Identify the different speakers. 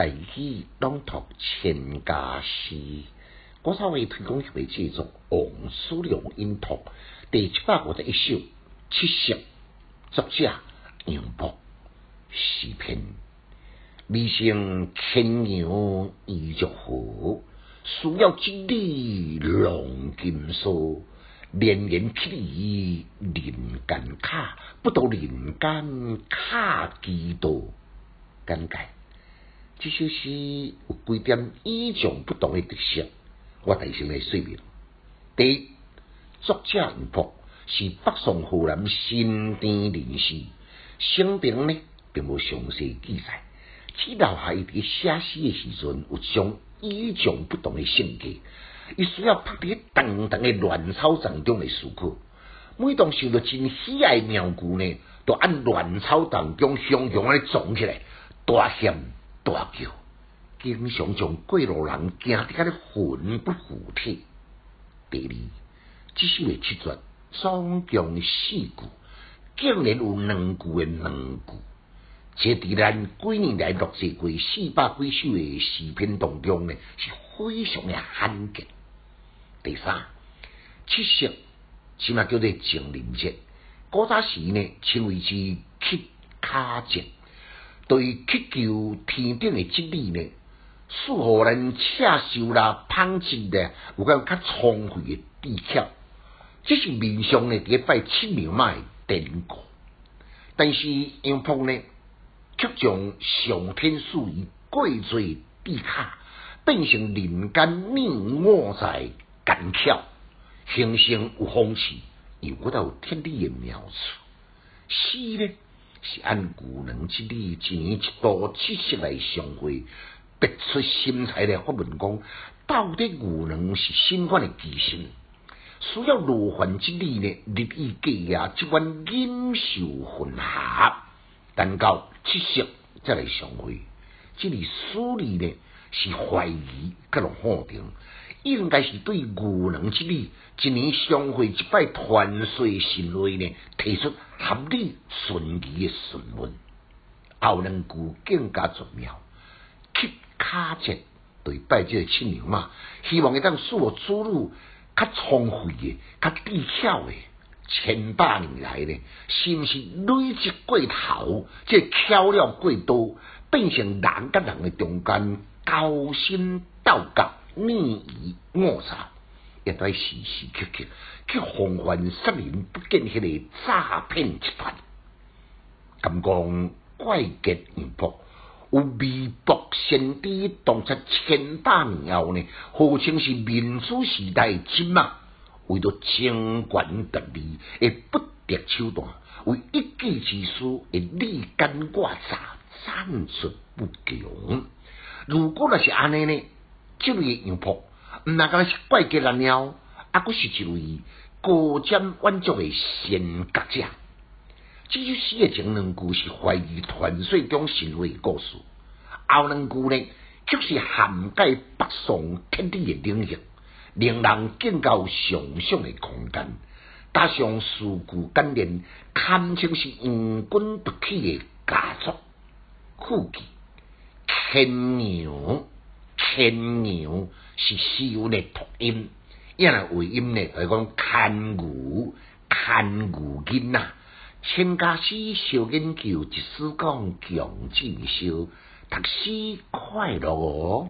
Speaker 1: 大喜朗读千家诗，古早味推广协会制作王叔良音读第七百五十一首七夕，作者杨博，诗篇。微生牵牛依竹河，需要一里龙金锁。连连霹雳人间卡，不到人间卡几多？简介。这首诗有几点与众不同的特色，我提醒来说明。第一，作者吴博是北宋河南新店人士，生平呢并无详细记载，只留下伊伫写诗的时阵有种与众不同的性格。伊需要拍伫长长的乱草丛中来思考，每当想到真喜爱妙句呢，都按乱草当中汹汹安尼撞起来，大喊大叫，经常将过路人惊得个魂不附体。第二，这首的七绝总共四句，竟然有两句的两句，这伫咱几年来录制过四百几首的视频当中呢，是非常的罕见。第三，七色起码叫做情人节，古早时呢称为是乞卡节，对乞求天顶的之理呢，适合人恰受啦、捧钱的，有个较聪慧的技巧。这是面上呢伫拜七庙妈的典故，但是杨峰呢，却将上天赐予贵罪地卡变成人间命我在。干巧，形声有风气，又觉得有天地的妙处。诗呢是按古人之理，前一道知识来相会，别出心裁来发问讲，到底古人是新款的机身，需要罗汉之理呢？日以继夜，即款忍受混合，等到七夕再来相会，这里书里呢是怀疑，各种否定。应该是对牛人之理，一年相会一摆团岁神位呢，提出合理顺宜的询问。后两句更加重要，乞卡节对拜这个亲娘嘛，希望会当使我主路较聪慧的、较技巧的。千百年来呢，是毋是累积过头，即巧了过多，变成人甲人的中间交心斗角。逆以恶杀，也在时时刻刻去防范失人不见迄个诈骗集团。咁讲怪杰言博，有微博先知当出千百年后呢，号称是民主时代金马，为了清官得利，会不择手段，为一己之私，会立干挂诈，战术不穷。如果那是安尼呢？这类样仆，毋那个是怪杰人了，啊，佫是一位高瞻远瞩的先觉者。这首诗的前两句是怀疑传说中神话故事，后两句呢，却是涵盖北宋天地的领域，令人更有想象的空间。加上数句简练，堪称是无君不起的佳作。副句，牵牛。牵牛是修的读音，因为音呢，来讲牵牛、牵牛筋呐。千家师小研究，一书讲强进修，读书快乐哦。